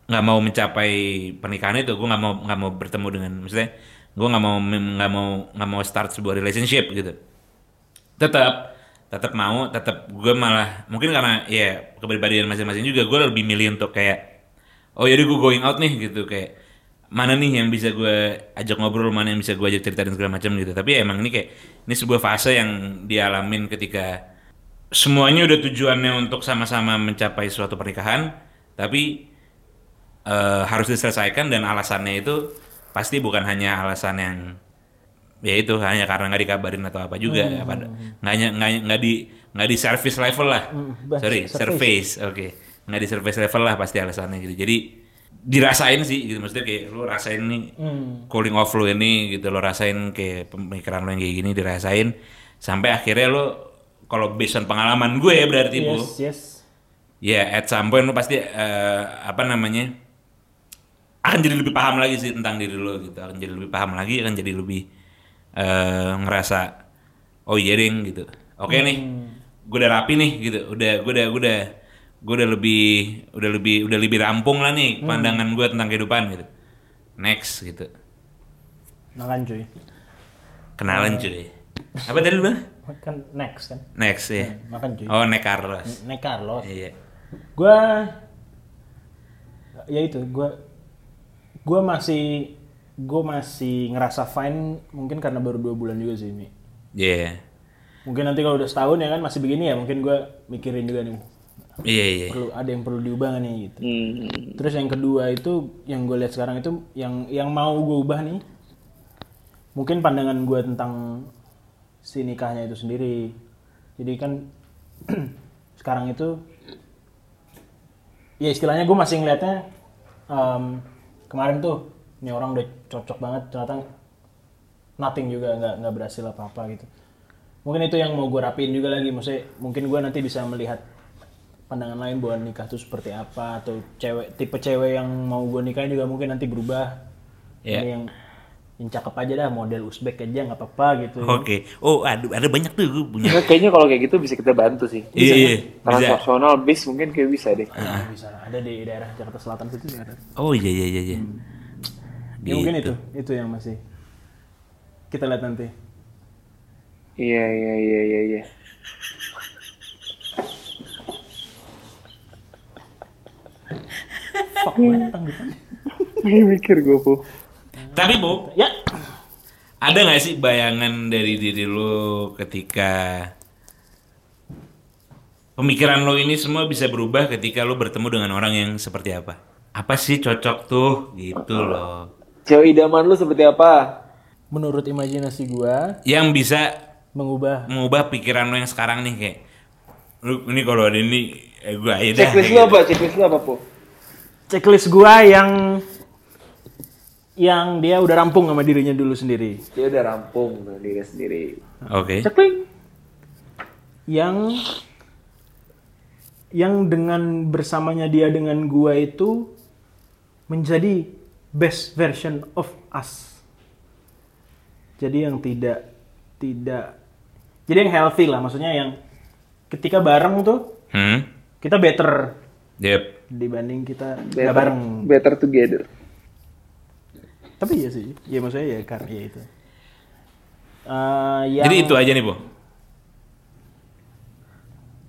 nggak mau mencapai pernikahan itu gua nggak mau nggak mau bertemu dengan maksudnya gua nggak mau nggak mau nggak mau start sebuah relationship gitu. Tetap tetap mau tetap gue malah mungkin karena ya kepribadian masing-masing juga gue lebih milih untuk kayak oh jadi gue going out nih gitu kayak mana nih yang bisa gue ajak ngobrol mana yang bisa gue ajak cerita dan segala macam gitu tapi ya emang ini kayak ini sebuah fase yang dialamin ketika semuanya udah tujuannya untuk sama-sama mencapai suatu pernikahan tapi eh, harus diselesaikan dan alasannya itu pasti bukan hanya alasan yang ya itu hanya karena nggak dikabarin atau apa juga Hmm. nggak nggak nggak di nggak di service level lah bah, sorry surface. surface oke nggak di surface level lah pasti alasannya gitu. Jadi dirasain sih gitu. Maksudnya kayak lu rasain nih Hmm. cooling off lu ini gitu. Lo rasain kayak pemikiran lo yang kayak gini dirasain. Sampai akhirnya lo kalau based on pengalaman gue ya berarti bu. Yes, yes. ya at some point lo pasti eh, apa namanya akan jadi lebih paham lagi sih tentang diri lo gitu. Akan jadi lebih paham lagi akan jadi lebih eh, ngerasa oh iya ding gitu. Oke nih gue udah rapi nih gitu. Udah gue udah gue udah gue udah lebih udah lebih udah lebih rampung lah nih pandangan gue tentang kehidupan gitu next gitu Makan cuy. kenalan cuy apa tadi lu Kan next kan. next ya Makan cuy. oh next Carlos Nek Carlos. iya Gua ya itu, gua gua masih gua masih ngerasa fine mungkin karena baru dua bulan juga sih Mi. iya Mungkin nanti kalau udah setahun ya kan masih begini ya, mungkin gua mikirin juga nih iya iya perlu ada yang perlu diubah nih gitu. Hmm. Terus yang kedua itu yang gue lihat sekarang itu yang yang mau gue ubah nih, mungkin pandangan gue tentang si nikahnya itu sendiri. Jadi kan sekarang itu, ya istilahnya gue masih ngeliatnya em, kemarin tuh ini orang udah cocok banget ternyata nothing juga nggak nggak berhasil apa apa gitu. Mungkin itu yang mau gue rapiin juga lagi, maksudnya mungkin gue nanti bisa melihat pandangan lain bahwa nikah tuh seperti apa? Atau cewek tipe cewek yang mau gue nikahin juga mungkin nanti berubah. Iya. Ada yang yang cakep aja dah model Uzbek aja nggak apa-apa gitu. Oke. Oh ada ada banyak tuh gue punya. Nah, kayaknya kalau kayak gitu bisa kita bantu sih. iya iya bisa. Transaksional bis mungkin kayak bisa deh. Nah, bisa ada di daerah Jakarta Selatan situ ada. Oh iya iya iya iya. Ya mungkin Gitu. itu itu yang masih kita lihat nanti. Iya iya iya iya iya. Fuck batang gitu Ini mikir gue po. tapi bu ya ada nggak sih bayangan dari diri lo ketika pemikiran lo ini semua bisa berubah ketika lo bertemu dengan orang yang seperti apa apa sih cocok tuh gitu loh Cewek idaman lu seperti apa? menurut imajinasi gua yang bisa mengubah mengubah pikiran lo yang sekarang nih kayak lu ini kalau ada ini eh, gue aja dah Checklist kayak lu gitu. apa? Checklist lu apa po? Checklist gua yang yang dia udah rampung sama dirinya dulu sendiri Dia udah rampung dengan diri sendiri. oke Cekling. Yang yang dengan bersamanya dia dengan gua itu menjadi best version of us. Jadi yang tidak tidak jadi yang healthy lah maksudnya yang ketika bareng tuh Hmm. kita better Yep. Dibanding kita nggak Better, bareng. better together. Tapi iya sih, ya maksudnya ya karena ya itu. Eh, yang, Jadi itu aja nih, Bu.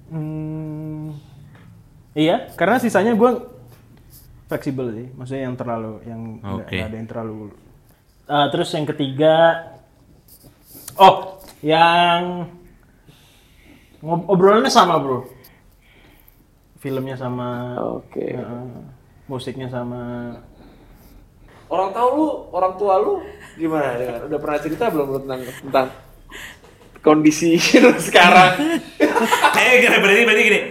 Hmm, iya, karena sisanya gue fleksibel sih, maksudnya yang terlalu yang nggak Oke. nggak ada yang terlalu. Eh, terus yang ketiga, oh, yang ngob- obrolannya sama bro, filmnya sama, Oke. eh, musiknya sama. Orang tahu lu, orang tua lu gimana dengan udah pernah cerita belum lu tentang tentang kondisi lu sekarang? Eh, kira- berarti berarti gini.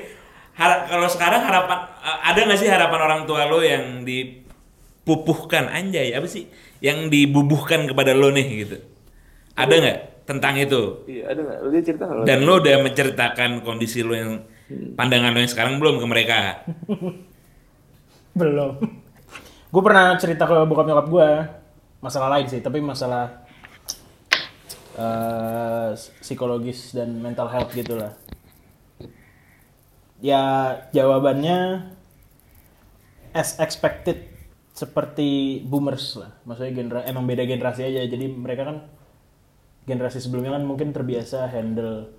Har- kalau sekarang harapan eh, ada nggak sih harapan orang tua lo yang dipupuhkan anjay apa sih? Yang dibubuhkan kepada lo nih gitu. Ada nggak tentang itu? Iya, ada nggak? Lu dia cerita? Dan lo udah menceritakan kondisi lo yang pandangan lo yang sekarang belum ke mereka? Belum. gue pernah cerita ke bokap nyokap gue masalah lain sih, tapi masalah eh, psikologis dan mental health gitu lah. Ya jawabannya as expected seperti boomers lah. Maksudnya genera emang beda generasi aja. Jadi mereka kan generasi sebelumnya kan mungkin terbiasa handle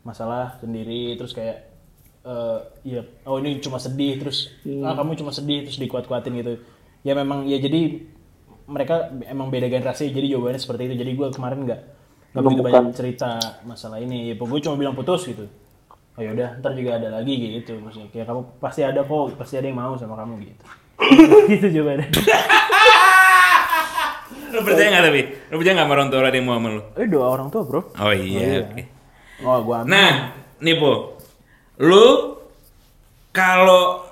masalah sendiri terus kayak eh ya oh ini cuma sedih terus ah kamu cuma sedih terus dikuat-kuatin gitu. Ya memang ya jadi mereka emang beda generasi jadi jawabannya seperti itu. Jadi gue kemarin nggak nggak begitu Bukan. banyak cerita masalah ini. Ya gue cuma bilang putus gitu. Oh yaudah ntar juga ada lagi gitu. Maksudnya kayak kamu pasti ada kok pasti ada yang mau sama kamu gitu. Gitu jawabannya. Lo percaya nggak tapi? Lo percaya nggak orang tua ada yang mau sama lo? eh doa orang tua bro. Oh iya, oke. oh gue Nah, nih Po, lu kalau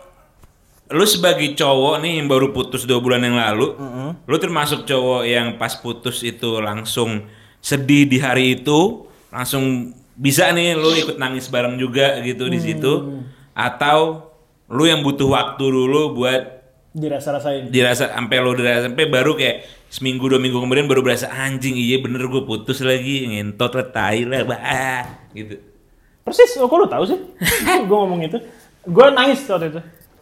lu sebagai cowok nih yang baru putus dua bulan yang lalu, lu termasuk cowok yang pas putus itu langsung sedih di hari itu, langsung bisa nih lu ikut nangis bareng juga gitu di situ, atau lu yang butuh waktu dulu buat dirasa-rasain. dirasa sampai lo dirasa sampai baru kayak seminggu dua minggu kemudian baru berasa anjing iya bener gue putus lagi ngentot lah tai lah bah gitu persis oh kok lu tahu sih gue ngomong itu gue nangis waktu itu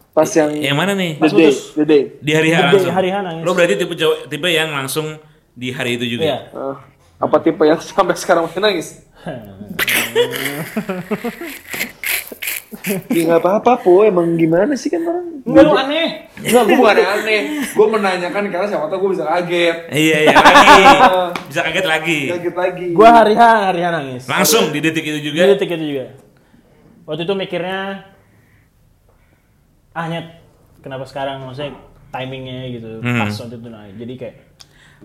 Pas yang yang mana nih Pas the day, putus. the day. di hari H Gede, langsung hari H nangis. lo berarti tipe cowok tipe yang langsung di hari itu juga iya Eh, apa tipe yang sampai sekarang masih nangis? Ya nggak apa-apa po, emang gimana sih kan orang? enggak lu aneh Enggak, gue bukan aneh. Gue menanyakan karena siapa tahu gue bisa kaget. iya iya lagi bisa kaget lagi Kaget lagi. gue hari H hari H nangis langsung di detik itu Di juga detik itu juga waktu itu mikirnya ah nyet kenapa sekarang maksudnya timingnya gitu Hmm. pas waktu itu naik jadi kayak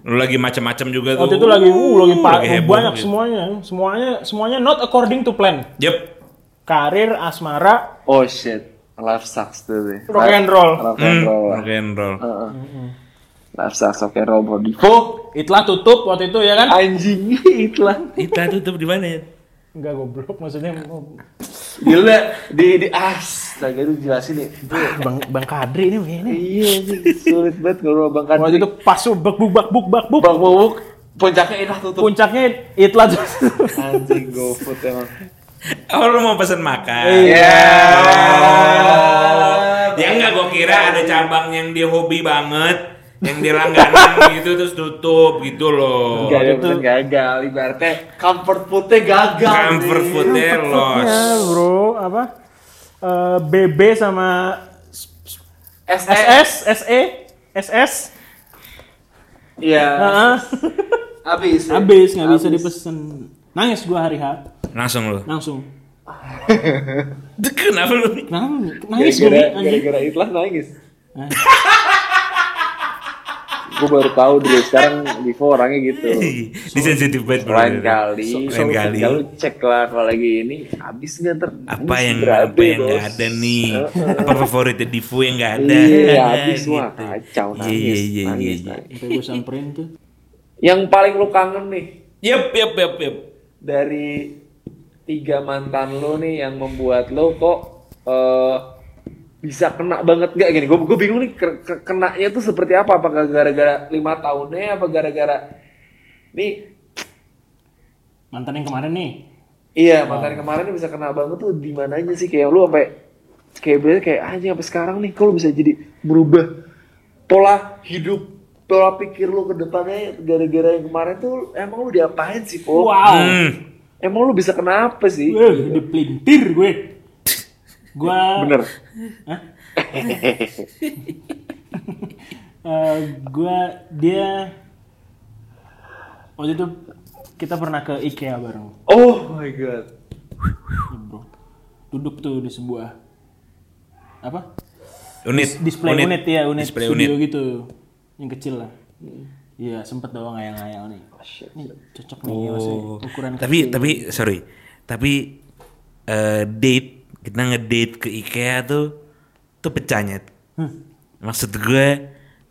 lo lagi macam-macam juga tuh waktu itu lagi uh lagi, Lagi heboh banyak gitu. semuanya semuanya semuanya not according to plan Yep. Karir asmara Oh shit, life sucks tuh deh. rock and roll Rock and Hmm, roll. rock and roll. Heeh. Life sucks, rock and roll bro. Divo, itulah tutup waktu itu ya kan anjing itulah. Kita tutup di mana ya? enggak goblok maksudnya oh, Gila, di di astaga itu jelasin nih. bang bang Kadri ini begini Iya sih, sulit banget ngobrol Bang waktu Kadri. itu pas bak buk bak buk bak buk Bang Bubuk, puncaknya enak tutup. puncaknya itlah Anjing GoFood emang. Oh lu mau pesen makan? Iya. Ya enggak gua kira ada cabang yang dia hobi banget, yang dia langganan gitu terus tutup gitu loh. Gak ada bener gagal, ibaratnya comfort foodnya gagal. Comfort foodnya loss. Ya bro, apa? Eh, BB sama SS. SS, SE, SS. Iya. Heeh. Habis. Habis nggak bisa dipesen. Nangis gua hari H, Langsung lu. langsung. Kenapa lu? Nang, nangis gua Gara-gara iklan nangis. Hah? gue baru tahu dulu sekarang Vivo orangnya gitu. Di sensitif banget bro. Lain kali, Lain kali. kalau cek lah kalau lagi ini habis nggak ter. Apa yang berabe, apa yang nggak ada nih? Apa favoritnya Divo yang nggak ada? Iya, habis Gitu. wah kacau Iya, nangis, iya, iya, nangis, iya, iya. nangis. Sampai gua samperin tuh. Yang paling lu kangen nih Yep, yep, yep, yep. Dari tiga mantan lo nih yang membuat lo kok eh bisa kena banget gak gini? Gue bingung nih ke, ke- kenanya tuh seperti apa? Apakah gara-gara lima tahunnya? Apa gara-gara nih? Mantan yang kemarin nih. Iya mantan kemarin nih bisa kena banget tuh di mananya sih kayak lu sampai kayak kayak aja sampai sekarang nih kalau bisa jadi berubah pola hidup pola pikir lu ke depannya gara-gara yang kemarin tuh emang lu diapain sih po? Wow. Hmm. Emang lu bisa kenapa sih? Wih, dipelintir gue. Gua Bener. eh, gua dia waktu itu kita pernah ke IKEA bareng, Oh my god. ya, bro. Duduk tuh di sebuah apa? Unit. Display unit, ya, unit Display studio unit. gitu, yang kecil lah. Iya, sempet doang ngayal-ngayal nih. Ini cocok nih masih Oh. ukuran Tapi kecil. tapi sorry. Tapi eh, date kita ngedate ke IKEA tuh tuh pecahnya. Hmm. Maksud gue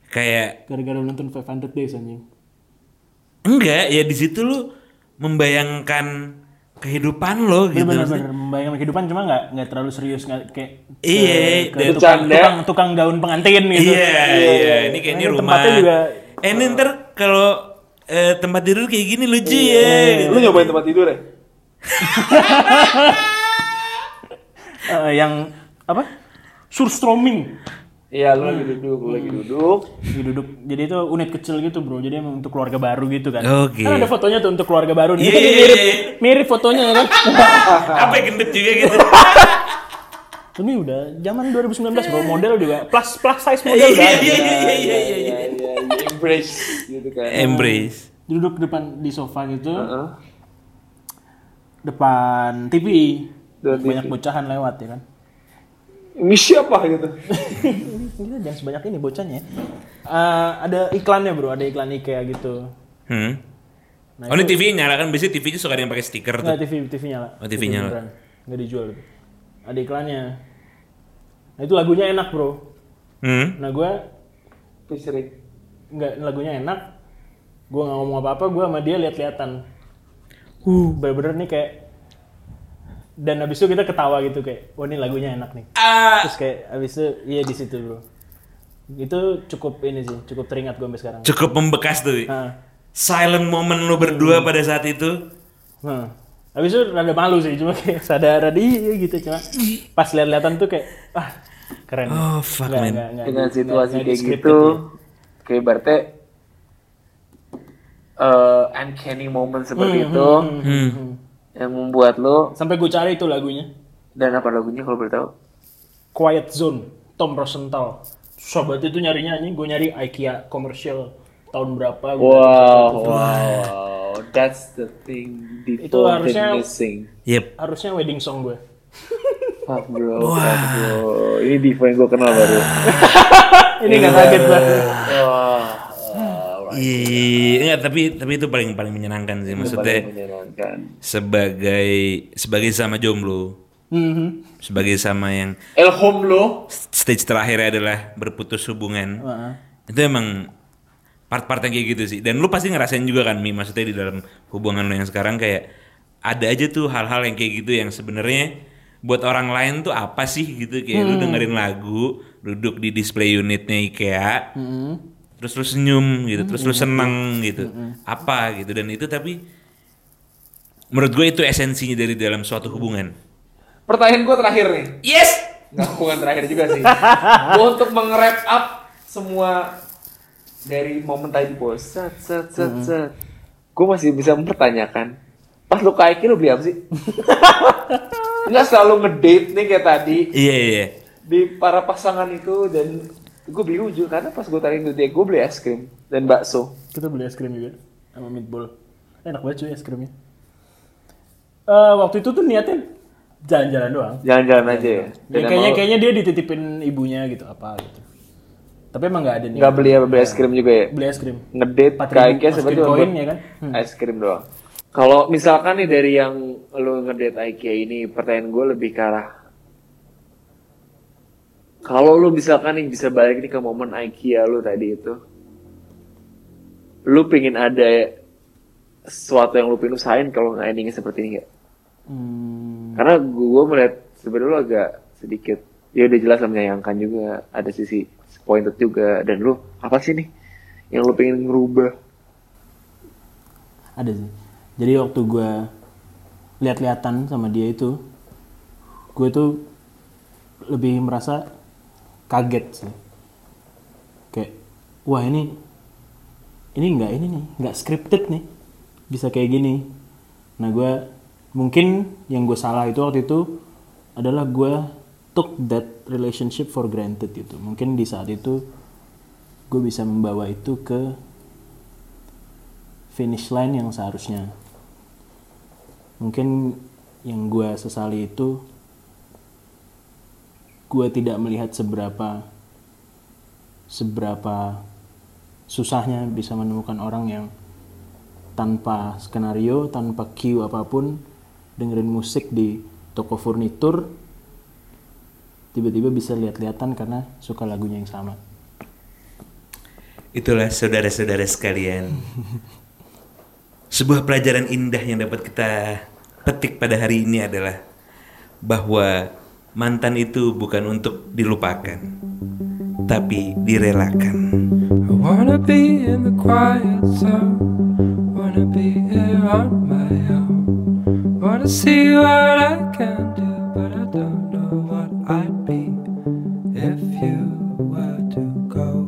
kayak gara-gara nonton 500 Days anjing. enggak ya di situ lu membayangkan kehidupan lo gitu. Bener-bener membayangkan kehidupan cuma nggak nggak terlalu serius nggak kayak Iya, ke tukang, tukang, tukang gaun pengantin gitu. Iya, iya, ini kayaknya Ini rumah. tempatnya juga- Eh, ini ntar kalau eh, tempat tidur kayak gini lucu Iya, ya. Lu nyobain tempat tidur ya? Eh, yang apa? Surstroming. Iya, lu lagi duduk, lu lagi duduk. Di duduk. Jadi itu unit kecil gitu, Bro. Jadi emang untuk keluarga baru gitu kan. Oke. Kan ada fotonya tuh untuk keluarga baru nih. Iya, iya, mirip, iya. mirip fotonya ya kan. Apa yang gendut juga gitu. Ini udah zaman 2019 bro, model juga plus plus size model Iya, udah. iya, iya, iya, iya, iya. Iya, iya, iya, embrace gitu kan. Embrace. Duduk depan di sofa gitu, Heeh. depan TV. Depan Banyak TV. bocahan lewat ya kan. Ini siapa gitu? Kita jangan sebanyak ini bocahnya. Eh, ada iklannya bro, ada iklan IKEA gitu. Hmm. Nah, oh ini TV nyala kan biasanya TV nya suka ada yang pakai stiker tuh. Nggak TV TV nyala. Oh, TV nyala. beneran. Nggak dijual gitu. Ada iklannya. Nah itu lagunya enak bro. Hmm. Nah gue Featuring. nggak lagunya enak. Gue nggak ngomong apa-apa. Gue sama dia lihat-lihatan. Uh, bener-bener nih kayak. Dan abis itu kita ketawa gitu kayak, wah ini lagunya enak nih. Ah, Terus kayak abis itu iya di situ bro. Itu cukup ini sih, cukup teringat gue sampai sekarang. cukup membekas tuh. Nah, Silent moment lu berdua pada saat itu. Nah, habis itu rada malu sih, cuma kayak sadar iya gitu cuma pas lihat-lihatan tuh kayak ah keren. Oh, fuck, Nggak- man. nggak- nggak Dengan di- situasi nggak- nggak kayak gitu, ya. kayak berarti eh uncanny moment seperti itu Hmm. Yang membuat lo Sampai gue cari itu lagunya dan apa lagunya kalau boleh tahu? Quiet Zone, Tom Rosenthal. Banget itu nyarinya anjing, gue nyari IKEA commercial tahun berapa. gua Wow, wow, that's the thing Itu harusnya- missing. Yep. Harusnya wedding song gue. Fuck bro, fuck bro. Ini yang gue kenal baru. Ini nggak kaget banget. Wah, Iya, enggak, tapi tapi itu paling paling menyenangkan sih maksudnya menyenangkan. sebagai sebagai sama jomblo, Mhm. sebagai sama yang El home lo, stage terakhir adalah berputus hubungan. Heeh. Itu emang part-part yang kayak gitu sih. Dan lu pasti ngerasain juga kan Mi, maksudnya di dalam hubungan lu yang sekarang kayak ada aja tuh hal-hal yang kayak gitu yang sebenarnya buat orang lain tuh apa sih gitu kayak lu dengerin lagu, duduk di display unitnya IKEA, terus lu senyum gitu, terus lu seneng gitu. Apa gitu dan itu tapi menurut gue itu esensinya dari dalam suatu hubungan. pertanyaan gue terakhir nih. Yes. Nggak bukan terakhir juga sih. Gue untuk meng-wrap up semua dari momen tadi bos. Set, set, set, set. Gue masih bisa mempertanyakan. Pas lu IKEA lu beli apa sih? Nggak selalu ngedate nih kayak tadi. Iya iya. Di para pasangan itu dan gue bingung juga karena pas gue tarik dia gue beli es krim dan bakso. Kita beli es krim juga sama meatball. Enak banget cuy es krimnya. Eh waktu itu tuh niatnya jalan-jalan doang. Jalan-jalan aja ya. Ya, kayaknya emang kayaknya dia dititipin ibunya gitu apa gitu. Tapi emang nggak ada nih. nggak beli apa beli es krim juga ya. Beli es krim. Ngedate 4.000 ke IKEA masukin sebenarnya koin ya kan? Hmm. es krim doang. Kalau misalkan nih dari yang lu ngedate IKEA ini, pertanyaan gue lebih ke arah kalau lu misalkan nih bisa balik nih ke momen IKEA lu tadi itu, lu pingin ada sesuatu yang lu pengen usahain kalau nggak endingnya seperti ini nggak? Hmm. Karena gue melihat sebenarnya lu agak sedikit ya udah jelas menyayangkan juga. Ada sisi disappointed juga. Dan lu apa sih nih yang lu pengen ngerubah? Ada sih. Jadi waktu gue lihat-lihatan sama dia itu gue tuh lebih merasa kaget sih. Kayak wah ini ini nggak ini nih nggak scripted nih bisa kayak gini. Nah gue mungkin yang gue salah itu waktu itu adalah gue took that relationship for granted gitu. Mungkin di saat itu gue bisa membawa itu ke finish line yang seharusnya. Mungkin yang gue sesali itu gue tidak melihat seberapa seberapa susahnya bisa menemukan orang yang tanpa skenario, tanpa cue apa pun, dengerin musik di toko furnitur, tiba-tiba bisa lihat-lihatan karena suka lagunya yang sama. Itulah saudara-saudara sekalian. Sebuah pelajaran indah yang dapat kita petik pada hari ini adalah bahwa mantan itu bukan untuk dilupakan, tapi direlakan. I wanna be in the quiet zone. Wanna be here on my own. Wanna see what I can do, but I don't know what I'd be if you were to go.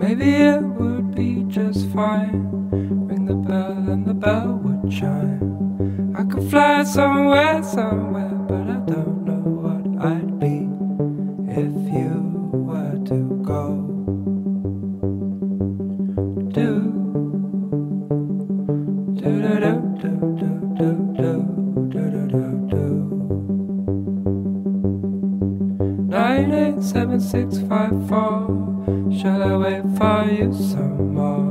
Maybe it would be just fine. Ring the bell and the bell would chime. Fly somewhere, somewhere, but I don't know what I'd be if you were to go. Do do do do do do do do do do do. Nine eight seven six five four. Shall I wait for you some more?